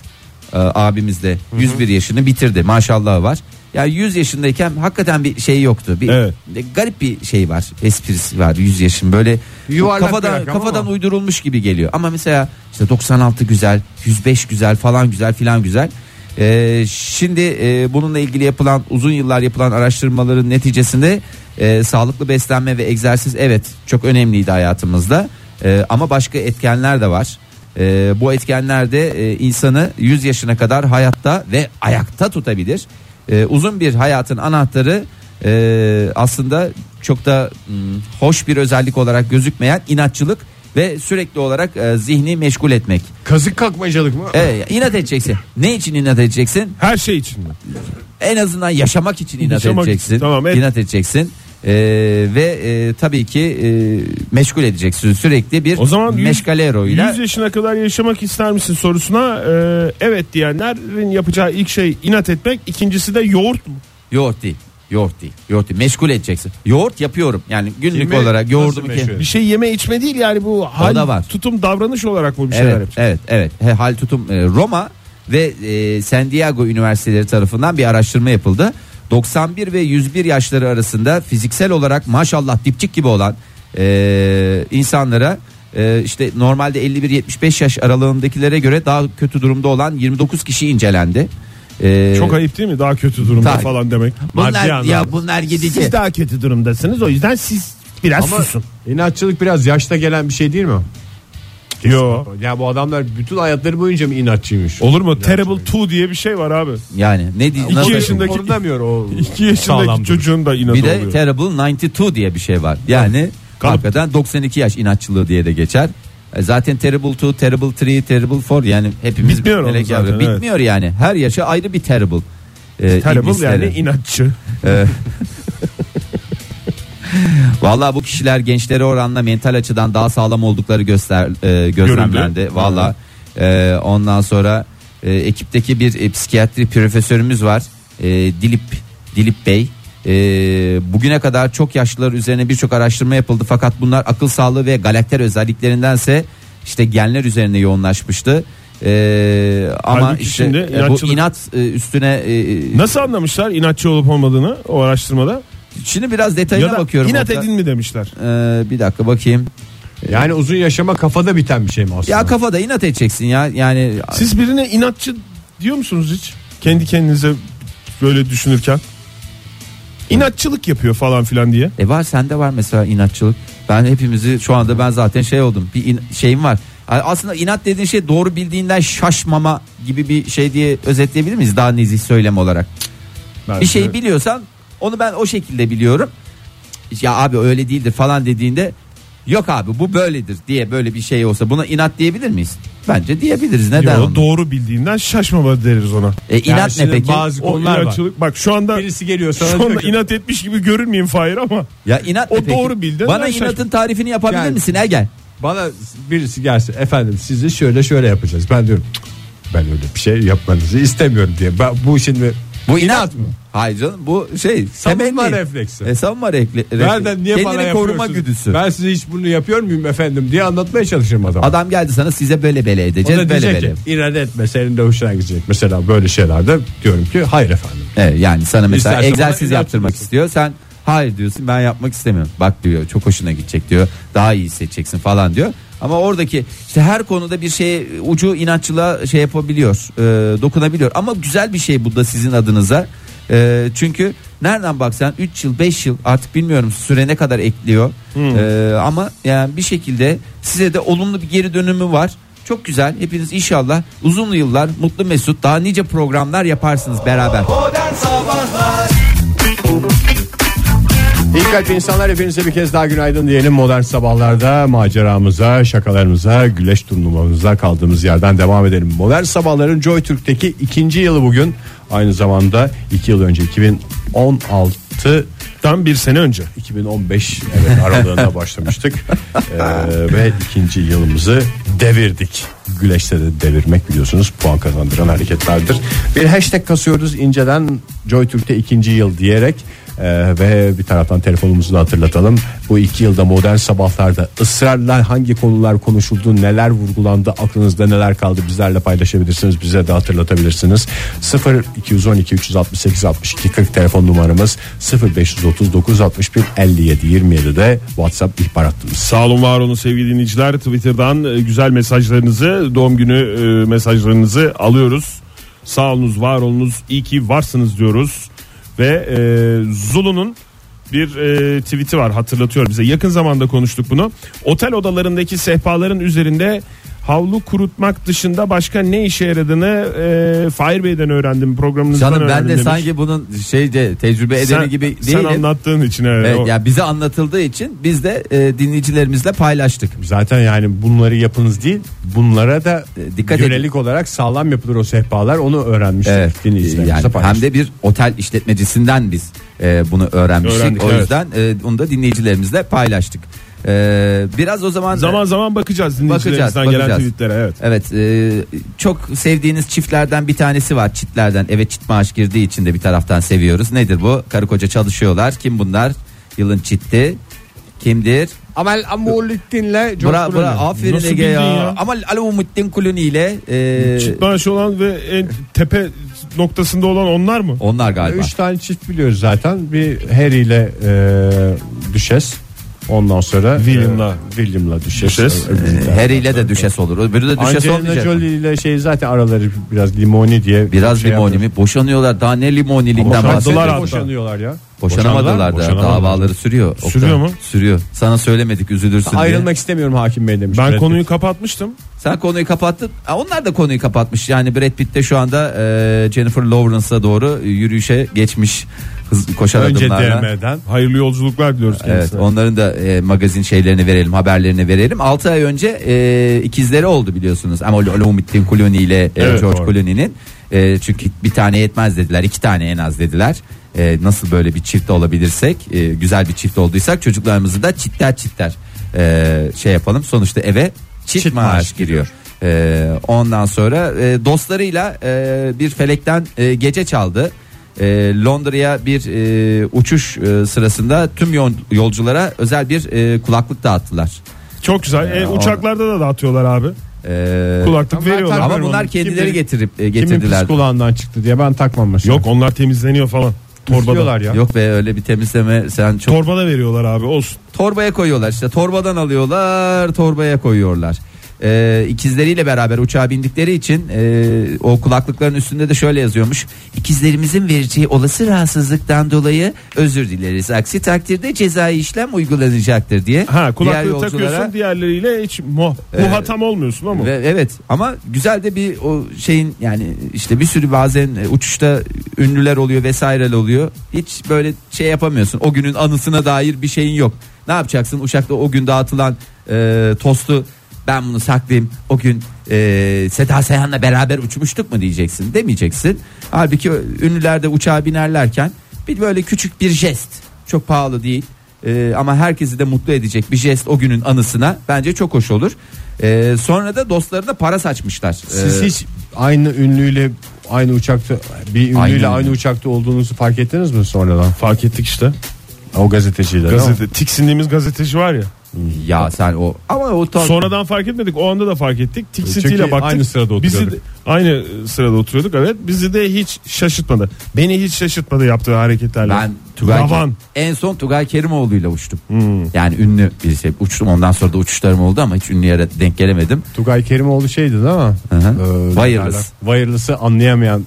e, abimiz de 101 yaşını bitirdi. Maşallah var. Yani 100 yaşındayken hakikaten bir şey yoktu. Bir Evet. de garip bir şey var. Esprisi var 100 yaşın böyle Yuvarlak bir kafadan rakam kafadan ama. uydurulmuş gibi geliyor. Ama mesela işte 96 güzel, 105 güzel falan güzel filan güzel. Ee, şimdi e, bununla ilgili yapılan uzun yıllar yapılan araştırmaların neticesinde e, sağlıklı beslenme ve egzersiz evet çok önemliydi hayatımızda. E, ama başka etkenler de var. E, bu etkenler de e, insanı 100 yaşına kadar hayatta ve ayakta tutabilir. E, uzun bir hayatın anahtarı e, aslında çok da hmm, hoş bir özellik olarak gözükmeyen inatçılık ve sürekli olarak e, zihni meşgul etmek. Kazık kakmacalık mı? Evet, inat edeceksin. Ne için inat edeceksin? Her şey için. En azından yaşamak için inat Yaşamak edeceksin. için, tamam, et. İnat edeceksin. E, ve e, tabii ki e, meşgul edeceksin sürekli bir O zaman yüz- meşgalero ile 100 yaşına kadar yaşamak ister misin sorusuna e, evet diyenlerin yapacağı ilk şey inat etmek. ikincisi de yoğurt mu? yoğurt değil. Yoğurt değil. Yoğurt değil. Meşgul edeceksin. Yoğurt yapıyorum. Yani günlük Kimi olarak yoğurdumu ke- Bir şey yeme içme değil yani bu hal da var. tutum davranış olarak mı bir şeyler Evet, yapacak? evet, evet. He, hal tutum e, Roma ve e, San Diego Üniversiteleri tarafından bir araştırma yapıldı. 91 ve 101 yaşları arasında fiziksel olarak maşallah dipçik gibi olan e, insanlara e, işte normalde 51-75 yaş aralığındakilere göre daha kötü durumda olan 29 kişi incelendi. E, Çok ayıp değil mi daha kötü durumda Tabii. falan demek. bunlar ya bunlar gidici. Siz daha kötü durumdasınız o yüzden siz biraz Ama susun. inatçılık biraz yaşta gelen bir şey değil mi? Kesin Yo. Ya bu adamlar bütün hayatları boyunca mı inatçıymış? Olur mu? Terrible 2 diye bir şey var abi. Yani ne diyeyim? 2 nasıl- yaşındaki Korunamıyor o 2 yaşındaki çocuğun da inadı Bir de oluyor. Terrible 92 diye bir şey var. Yani Kalıp. hakikaten 92 yaş inatçılığı diye de geçer. E, Zaten Terrible 2, Terrible 3, Terrible 4 yani hepimiz Bitmiyor melek zaten, yavru. evet. Bitmiyor yani. Her yaşa ayrı bir Terrible. E, Terrible yani inatçı. Vallahi bu kişiler gençlere oranla mental açıdan daha sağlam oldukları göster e, gözlemlendi. Vallahi e, ondan sonra e, ekipteki bir e, psikiyatri profesörümüz var. E, Dilip Dilip Bey. E, bugüne kadar çok yaşlılar üzerine birçok araştırma yapıldı fakat bunlar akıl sağlığı ve galakter özelliklerindense işte genler üzerine yoğunlaşmıştı. E, ama Halbuki işte şimdi e, bu inatçılık- inat e, üstüne e, Nasıl anlamışlar inatçı olup olmadığını o araştırmada? Şimdi biraz detayına Ya da bakıyorum. inat orada. edin mi demişler? E, bir dakika bakayım. Yani uzun yaşama kafada biten bir şey mi aslında? Ya kafada inat edeceksin ya. Yani Siz birine inatçı diyor musunuz hiç? Kendi kendinize böyle düşünürken. İnatçılık yapıyor falan filan diye. e var sende var mesela inatçılık. Ben hepimizi şu anda ben zaten şey oldum. Bir in- şeyim var. Yani Aslında inat dediğin şey doğru bildiğinden şaşmama gibi bir şey diye özetleyebilir miyiz? Daha nezih söylem olarak. Bir şeyi biliyorsan onu ben o şekilde biliyorum. Ya abi öyle değildir falan dediğinde yok abi bu böyledir diye böyle bir şey olsa buna inat diyebilir miyiz? Bence diyebiliriz. Neden? Yo, onu? doğru bildiğinden şaşmama deriz ona. E, Yani inat ne şimdi peki? Bazı O konular var. bak şu anda Birisi geliyor sana şu diyor anda inat etmiş gibi görünmeyeyim Fahir ama Ya inat O ne peki? doğru bildin, Bana inatın şaşmadım. tarifini yapabilir Yani- misin Ege? bana birisi gelse efendim sizi şöyle şöyle yapacağız. Ben diyorum "Cık, ben öyle bir şey yapmanızı istemiyorum diye. Ben, bu şimdi Bu inat inat mı? Hayır canım bu şey Savunma temenni. refleksi. E, savunma refle- Nereden niye Kendini bana koruma güdüsü. Ben size hiç bunu yapıyor muyum efendim diye anlatmaya çalışırım adama. Adam geldi sana size böyle bele o edeceğiz da böyle diyecek böyle. ki irade etme senin de hoşuna gidecek. Mesela böyle şeylerde diyorum ki hayır efendim. Evet, yani sana mesela İsterse bana egzersiz yaptırmak etmesin. istiyor. Sen hayır diyorsun ben yapmak istemiyorum. Bak diyor çok hoşuna gidecek diyor. Daha iyi hissedeceksin falan diyor. Ama oradaki işte her konuda bir şey ucu inatçılığa şey yapabiliyor. e, dokunabiliyor. Ama güzel bir şey bu da sizin adınıza. E, çünkü nereden baksan 3 yıl 5 yıl artık bilmiyorum süre ne kadar ekliyor. E, ama yani bir şekilde size de olumlu bir geri dönümü var. Çok güzel. Hepiniz inşallah uzun yıllar mutlu mesut daha nice programlar yaparsınız beraber. Modern Sabahlar İyi kalp insanlar hepinize bir kez daha günaydın diyelim. Modern sabahlarda maceramıza, şakalarımıza, güleş turnuvamıza kaldığımız yerden devam edelim. Modern sabahların Joy Türk'teki ikinci yılı bugün. Aynı zamanda iki yıl önce 2016 tam bir sene önce. 2015 evet aralığında başlamıştık Ee, ve ikinci yılımızı devirdik. Güleşte de devirmek biliyorsunuz puan kazandıran hareketlerdir. Bir hashtag kasıyoruz inceden Joy Türk'te ikinci yıl diyerek Ee, ve bir taraftan telefonumuzu da hatırlatalım. Bu iki yılda modern sabahlarda ısrarla hangi konular konuşuldu, neler vurgulandı, aklınızda neler kaldı bizlerle paylaşabilirsiniz. Bize de hatırlatabilirsiniz. 0 212 368 62 40 telefon numaramız 0 539 61 57 27 de WhatsApp ihbar hattımız. Sağ olun var olun sevgili dinleyiciler. Twitter'dan e, güzel mesajlarınızı, doğum günü e, mesajlarınızı alıyoruz. Sağ olunuz, var olunuz, iyi ki varsınız diyoruz. Ve e, Zulu'nun bir e, tweet'i var hatırlatıyor bize. Yakın zamanda konuştuk bunu. Otel odalarındaki sehpaların üzerinde havlu kurutmak dışında başka ne işe yaradığını e, Fahir Bey'den öğrendim programınızdan Canım ben de demiş. sanki bunun şeyce tecrübe edeni sen, gibi sen değilim. anlattığın için evet. Evet, O- ya bize anlatıldığı için biz de e, dinleyicilerimizle paylaştık. Zaten yani bunları yapınız değil bunlara da E, dikkat yönelik olarak sağlam yapılır o sehpalar onu öğrenmiştik Evet. dinleyicilerimize Yani hem de bir otel işletmecisinden biz e, bunu öğrenmiştik. Öğrendik, o evet. yüzden e, onu da dinleyicilerimizle paylaştık. E, biraz o zaman Zaman zaman bakacağız dinleyicilerimizden Bakacağız, gelen bakacağız. tweetlere evet. Evet e, çok sevdiğiniz çiftlerden bir tanesi var çitlerden eve çit maaş girdiği için de bir taraftan seviyoruz. Nedir bu? Karı koca çalışıyorlar. Kim bunlar? Yılın çitti. Kimdir? Amel Bra, bra, Clooney. aferin Nasıl Ege ya. ya? Ama Alamuddin Kuluni ile e, Çift maaşı olan ve en tepe noktasında olan onlar mı? onlar galiba. Üç tane çift biliyoruz zaten. Bir Harry ile e, Düşes. Ondan sonra William'la. e, William'la düşes. Düşes. Öbürü- Ee, Harry ile de düşes olur. Öbürü de düşes Angelina olmayacak. Jolie ile şey zaten araları biraz limoni diye. Biraz şey limoni yapıyor. mi? Boşanıyorlar. Daha ne Boşandılar bahsediyorlar? Boşanıyorlar ya. Boşanamadılar da davaları sürüyor. Oktay. Sürüyor mu? Sürüyor. Sana söylemedik üzülürsün diye. Ayrılmak istemiyorum hakim bey demiş. Ben Brad konuyu Pitt. kapatmıştım. Sen konuyu kapattın. Ha, onlar da konuyu kapatmış. Yani Brad Pitt de şu anda e, Jennifer Lawrence'a doğru yürüyüşe geçmiş. Hız, koşar önce adımlarla. DM'den Hayırlı yolculuklar diliyoruz Evet kendisine. onların da e, magazin şeylerini verelim haberlerini verelim 6 ay önce e, ikizleri oldu biliyorsunuz ama Olumittin Clooney ile e, Evet, George doğru. Clooney'nin E, çünkü bir tane yetmez dediler iki tane en az dediler E, nasıl böyle bir çift olabilirsek e, güzel bir çift olduysak çocuklarımızı da çitler çitler e, şey yapalım sonuçta eve çift, Çift maaş, maaş giriyor. E, ondan sonra e, dostlarıyla e, bir felekten e, gece çaldı. E, Londra'ya bir e, uçuş e, sırasında tüm yol- yolculara özel bir e, kulaklık dağıttılar. Çok güzel. E, Ee, uçaklarda da dağıtıyorlar abi. E, Kulaklık ben veriyorlar. ama bunlar onu. kendileri Kimin- getirip e, Kimin getirdiler. pis kulağından çıktı diye ben takmam mesela. Yok onlar temizleniyor falan. Torbada. Ya. Yok be öyle bir temizleme sen çok Torbada veriyorlar abi olsun. torbaya koyuyorlar işte torbadan alıyorlar torbaya koyuyorlar. Ee, ikizleriyle beraber uçağa bindikleri için e, o kulaklıkların üstünde de şöyle yazıyormuş. İkizlerimizin vereceği olası rahatsızlıktan dolayı özür dileriz. Aksi takdirde cezai işlem uygulanacaktır diye. Ha diğer kulaklığı yolculara- takıyorsun diğerleriyle hiç muh, muhatap olmuyorsun ama. Ve evet ama güzel de bir o şeyin yani işte bir sürü bazen e, uçuşta ünlüler oluyor vesaire oluyor. Hiç böyle şey yapamıyorsun. O günün anısına dair bir şeyin yok. Ne yapacaksın uçakta o gün dağıtılan e, tostu ben bunu saklayayım. O gün e, Seda Sayan'la beraber uçmuştuk mu diyeceksin demeyeceksin. Halbuki ünlüler de uçağa binerlerken bir böyle küçük bir jest çok pahalı değil. E, ama herkesi de mutlu edecek bir jest o günün anısına bence çok hoş olur. E, sonra da dostlarına para saçmışlar. Siz E, hiç aynı ünlüyle aynı uçakta bir ünlüyle Aynı aynı, uçakta olduğunuzu fark ettiniz mi sonradan? Fark ettik işte. O gazeteciyle. Gazete, tiksindiğimiz gazeteci var ya. Ya sen o ama o ta- Sonradan fark etmedik. O anda da fark ettik. Tiksintiyle baktık. aynı sırada Bizi oturuyorduk. de- aynı sırada oturuyorduk evet. Bizi de hiç şaşırtmadı. Beni hiç şaşırtmadı yaptığı hareketlerle. ben Tugay Ravan. en son Tugay Kerimoğlu ile uçtum. Hmm. Yani ünlü birisi uçtum ondan sonra da uçuşlarım oldu ama hiç ünlü yere denk gelemedim. Tugay Kerimoğlu şeydi değil mi? Hı hı. Ee, Wireless. Wireless'ı anlayamayan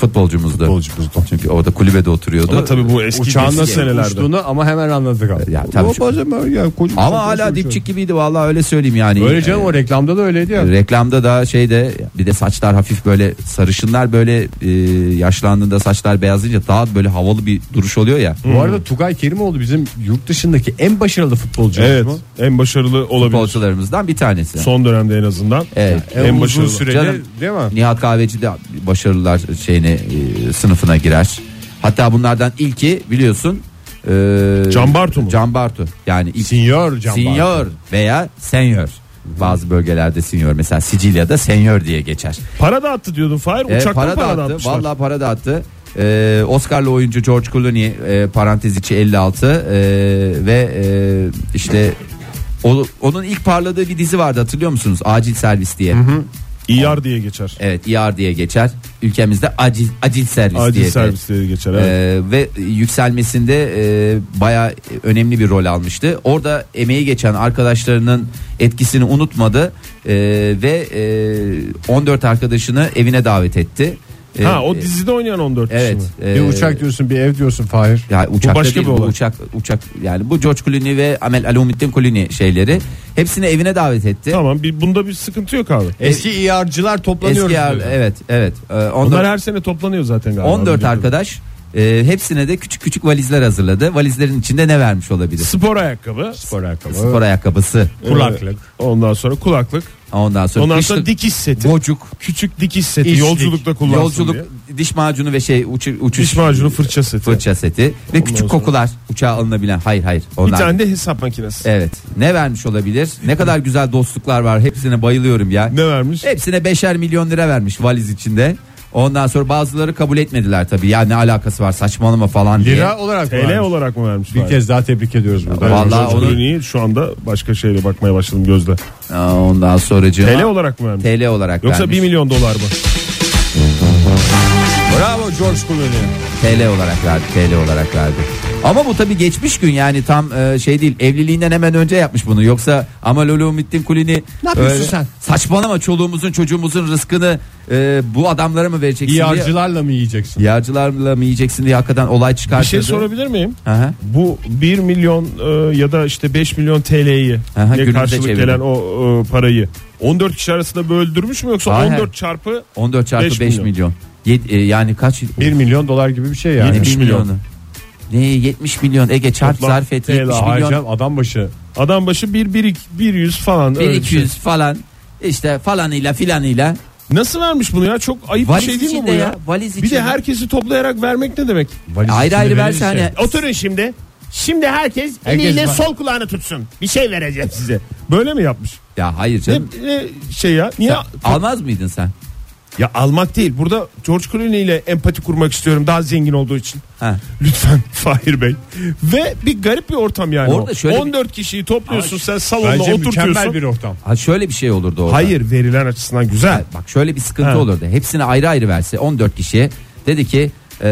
Futbolcumuzdu. futbolcumuzdu. Çünkü orada kulübede oturuyordu. Ama tabii bu eski Uçağın nasıl senelerde. uçtuğunu ama hemen anladık abi. Ya tabii kocaman Ama hala dipçik gibiydi vallahi öyle söyleyeyim yani. Öyle canım Ee, o reklamda da öyleydi ya. Reklamda da şeyde bir de saçlar hafif böyle sarışınlar böyle e, yaşlandığında saçlar beyazlayınca daha böyle havalı bir duruş oluyor ya. Bu arada Tugay Kerimoğlu bizim yurt dışındaki en başarılı futbolcumuz Evet. mu? En başarılı olabilir. Futbolcularımızdan bir tanesi. Son dönemde en azından. Evet. En, En uzun başarılı. süreli Canım. değil mi? Nihat Kahveci de başarılılar şeyine e, sınıfına girer. Hatta bunlardan ilki biliyorsun e, Can Bartu mu? Can Bartu. Yani ilk Sinyor Can Bartu. veya senyor. Bazı bölgelerde sinyor mesela Sicilya'da senyor diye geçer. Para da attı diyordun Fahir. E, Uçaktan para para, da da attı. atmışlar. Vallahi para da attı. E, Oscar'lı oyuncu George Clooney e, parantez içi 56 e, ve e, işte o, onun ilk parladığı bir dizi vardı hatırlıyor musunuz? Acil Servis diye. İyar diye geçer. Evet ER diye geçer. Ülkemizde acil acil servis Acil diye servis diye geçer. Evet. Ee, ve yükselmesinde e, bayağı önemli bir rol almıştı. Orada emeği geçen arkadaşlarının etkisini unutmadı e, ve e, 14 arkadaşını evine davet etti. E, ha o e, dizide oynayan 14 evet. kişi mi? e, Bir uçak diyorsun bir ev diyorsun Fahir. ya uçakta başka değil, bir bu olay. uçak uçak yani bu George Clooney ve Amel Alumittin Clooney şeyleri hepsini evine davet etti. Tamam bir, bunda bir sıkıntı yok abi. Eski İAR'cılar toplanıyoruz. Eski diyor. evet evet. Ee, Onlar her sene toplanıyor zaten galiba. 14 Bildiğim arkadaş e, hepsine de küçük küçük valizler hazırladı. Valizlerin içinde ne vermiş olabilir? Spor ayakkabı. Spor ayakkabı. Spor ayakkabısı. Kulaklık. Ee, ondan sonra kulaklık. Ondan sonra, Ondan kışlık sonra dikiş seti. gocuk, Küçük dikiş seti. İşlik. Yolculukta kullansın yolculuk, diye. diş macunu ve şey uçu, uçuş Diş macunu fırça seti. fırça seti ve küçük sonra- kokular uçağa alınabilen. Hayır hayır. Bir Onlar. tane de hesap makinesi. Evet. Ne vermiş olabilir? Ne kadar güzel dostluklar var. Hepsine bayılıyorum ya. Ne vermiş? Hepsine beşer milyon lira vermiş valiz içinde. Ondan sonra bazıları kabul etmediler tabii. Ya ne alakası var saçmalama falan diye. Lira olarak mı TL vermiş? olarak mı vermiş? Bir kez daha tebrik ediyoruz burada. Vallahi onu- Clooney'i şu anda başka şeyle bakmaya başladım gözle. Aa, Ondan sonra TL olarak mı vermiş? TL olarak Yoksa vermiş. 1 milyon dolar mı? Bravo George Clooney. TL olarak verdi. TL olarak verdi. Ama bu tabii geçmiş gün yani tam e, şey değil evliliğinden hemen önce yapmış bunu. Yoksa Amal Ulumittin Kulini Ne yapıyorsun öyle- sen? Saçmalama çoluğumuzun çocuğumuzun rızkını e, bu adamlara mı vereceksin diye. İyarcılarla mı yiyeceksin? Yağcılarla mı yiyeceksin diye hakikaten olay Bir çıkartırdı. şey sorabilir miyim? Aha. Bu 1 milyon e, ya da işte 5 milyon TL'yi karşılık çevirdim. gelen o e, parayı 14 kişi arasında böldürmüş mü yoksa Hayır. 14 çarpı 14 çarpı 5 Beş milyon. milyon. Yed- e, yani kaç? 1 milyon dolar gibi bir şey yani. Ne 70 1 milyon. milyonu? Ne 70 milyon Ege çarp Toplam zarf et TL, 70 Hayır milyon. canım, adam başı. adam başı 1 1 100 falan öyle bir 1200 şey. falan işte falanıyla filanıyla. Nasıl vermiş bunu ya? Çok ayıp Valiz bir şey değil mi içinde bu ya? ya, valiz bir de içinde. herkesi toplayarak vermek ne demek? Valiz Ayrı ayrı verse hani Oturun şimdi. Şimdi herkes, Herkes eliyle var. sol kulağını tutsun. Bir şey vereceğim size. Böyle mi yapmış? ya hayır Ne, canım. ne şey ya? Niye? Sen almaz mıydın sen? Ya almak değil. Burada George Clooney ile empati kurmak istiyorum daha zengin olduğu için. Ha. Lütfen Fahir Bey. Ve bir garip bir ortam yani. Orada o. şöyle bir- 14 kişiyi topluyorsun sen salonda Bence oturtuyorsun. mükemmel bir ortam. Ha şöyle bir şey olurdu orada. Hayır verilen açısından güzel. Bak şöyle bir sıkıntı Ha. olurdu. Hepsini ayrı ayrı verse 14 kişiye dedi ki e,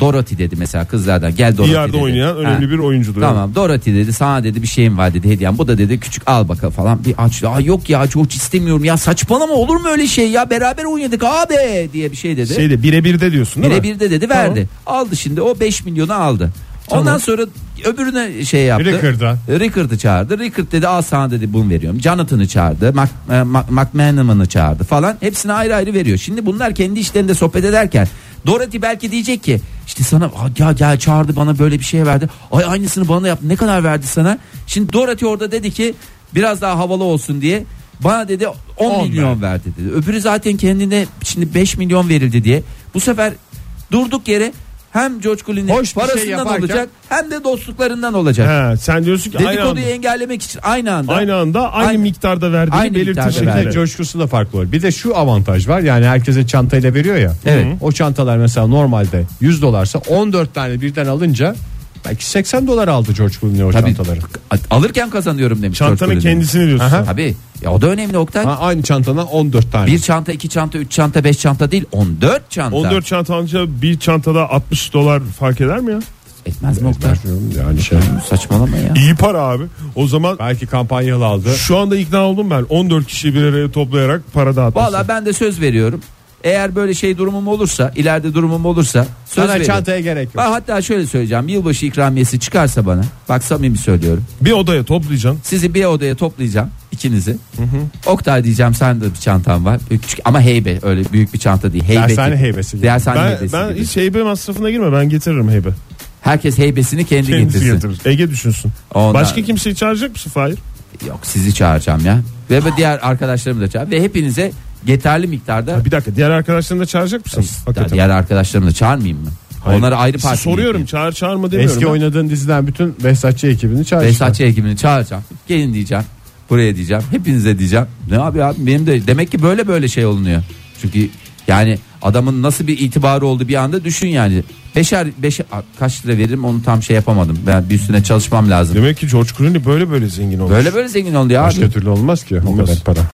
Dorothy dedi mesela kızlardan gel Dorothy Diyarda dedi. oynayan önemli bir oyuncudur. Tamam Dorothy dedi sana dedi bir şeyim var dedi hediyem. Bu da dedi küçük al bakalım falan bir aç. Aa yok ya George istemiyorum ya saçmalama olur mu öyle şey ya beraber oynadık abi diye bir şey dedi. Şeyde birebir de diyorsun değil mi? Birebir de dedi verdi. Aldı şimdi o 5 milyonu aldı. Ondan sonra öbürüne şey yaptı. Rickard'a. Rickard'ı çağırdı. Rickard dedi al sana dedi bunu veriyorum. Jonathan'ı çağırdı. Mac, e, Mac- McManaman'ı çağırdı falan. Hepsine ayrı ayrı veriyor. Şimdi bunlar kendi işlerinde sohbet ederken Dorothy belki diyecek ki işte sana "Aa, gel gel çağırdı bana böyle bir şey verdi. Ay aynısını bana yap. Ne kadar verdi sana? Şimdi Dorothy orada dedi ki biraz daha havalı olsun diye bana dedi 10, 10 milyon verdi dedi. Öbürü zaten kendine şimdi 5 milyon verildi diye. Bu sefer durduk yere hem George Clooney Hoş şey parasından yaparken- olacak hem de dostluklarından olacak. He, sen diyorsun ki aynı anda, Dedikoduyu engellemek için aynı anda. aynı anda aynı, Aynı- miktarda verdiğini aynı verdi. Şimdi coşkusu da farklı olur. Bir de şu avantaj var. Yani herkese çantayla veriyor ya. Evet. O çantalar mesela normalde 100 dolarsa 14 tane birden alınca belki 80 dolar aldı George Clooney o Tabii, çantaları. alırken kazanıyorum demiş. Çantanın George Clooney. kendisini diyorsun. Aha. Tabii. Ya o da önemli Oktay. Ha, aynı çantadan 14 tane. Bir çanta, iki çanta, üç çanta, beş çanta değil 14 çanta. 14 çanta alınca bir çantada 60 dolar fark eder mi ya? Etmez mi Oktay? Yani şey. Saçmalama ya. İyi para abi. O zaman Belki kampanyalı aldı. şu anda ikna oldum ben. 14 kişiyi bir araya toplayarak para dağıtmışsın. Valla ben de söz veriyorum. Eğer böyle şey durumum olursa, ileride durumum olursa söz Sana çantaya gerek yok. Ben hatta şöyle söyleyeceğim. Yılbaşı ikramiyesi çıkarsa bana. Bak samimi söylüyorum. Bir odaya toplayacaksın. Sizi bir odaya toplayacağım ikinizi. Oktay diyeceğim sen de bir çantan var. Küçük ama heybe öyle büyük bir çanta değil. Heybe Dershane gibi. heybesi gibi. Dershane Ben, heybesi ben gibi. hiç heybe masrafına girme ben getiririm heybe. Herkes heybesini kendi Kendisi getirsin. getirir. Ege düşünsün. Ondan- Başka kimseyi çağıracak mısın Fahir? Yok sizi çağıracağım ya. Ve bu diğer arkadaşlarımı da çağır. Ve hepinize yeterli miktarda Bir dakika diğer arkadaşlarını da çağıracak mısın? Hakikaten. diğer arkadaşlarımı da çağırmayayım mı? Hayır. Onları ayrı parti. Soruyorum çağır çağırma demiyorum. Eski ben. oynadığın diziden bütün Behzatçı ekibini çağır. Behzatçı ekibini çağıracağım. Gelin diyeceğim. Buraya diyeceğim. Hepinize diyeceğim. Ne abi abi benim de demek ki böyle böyle şey olunuyor. Çünkü yani adamın nasıl bir itibarı oldu bir anda düşün yani. Beşer, beşer kaç lira veririm onu tam şey yapamadım. Ben bir üstüne çalışmam lazım. Demek ki George Clooney böyle böyle zengin olmuş. Böyle böyle zengin oldu ya abi. Başka türlü olmaz ki o Olmaz. kadar para.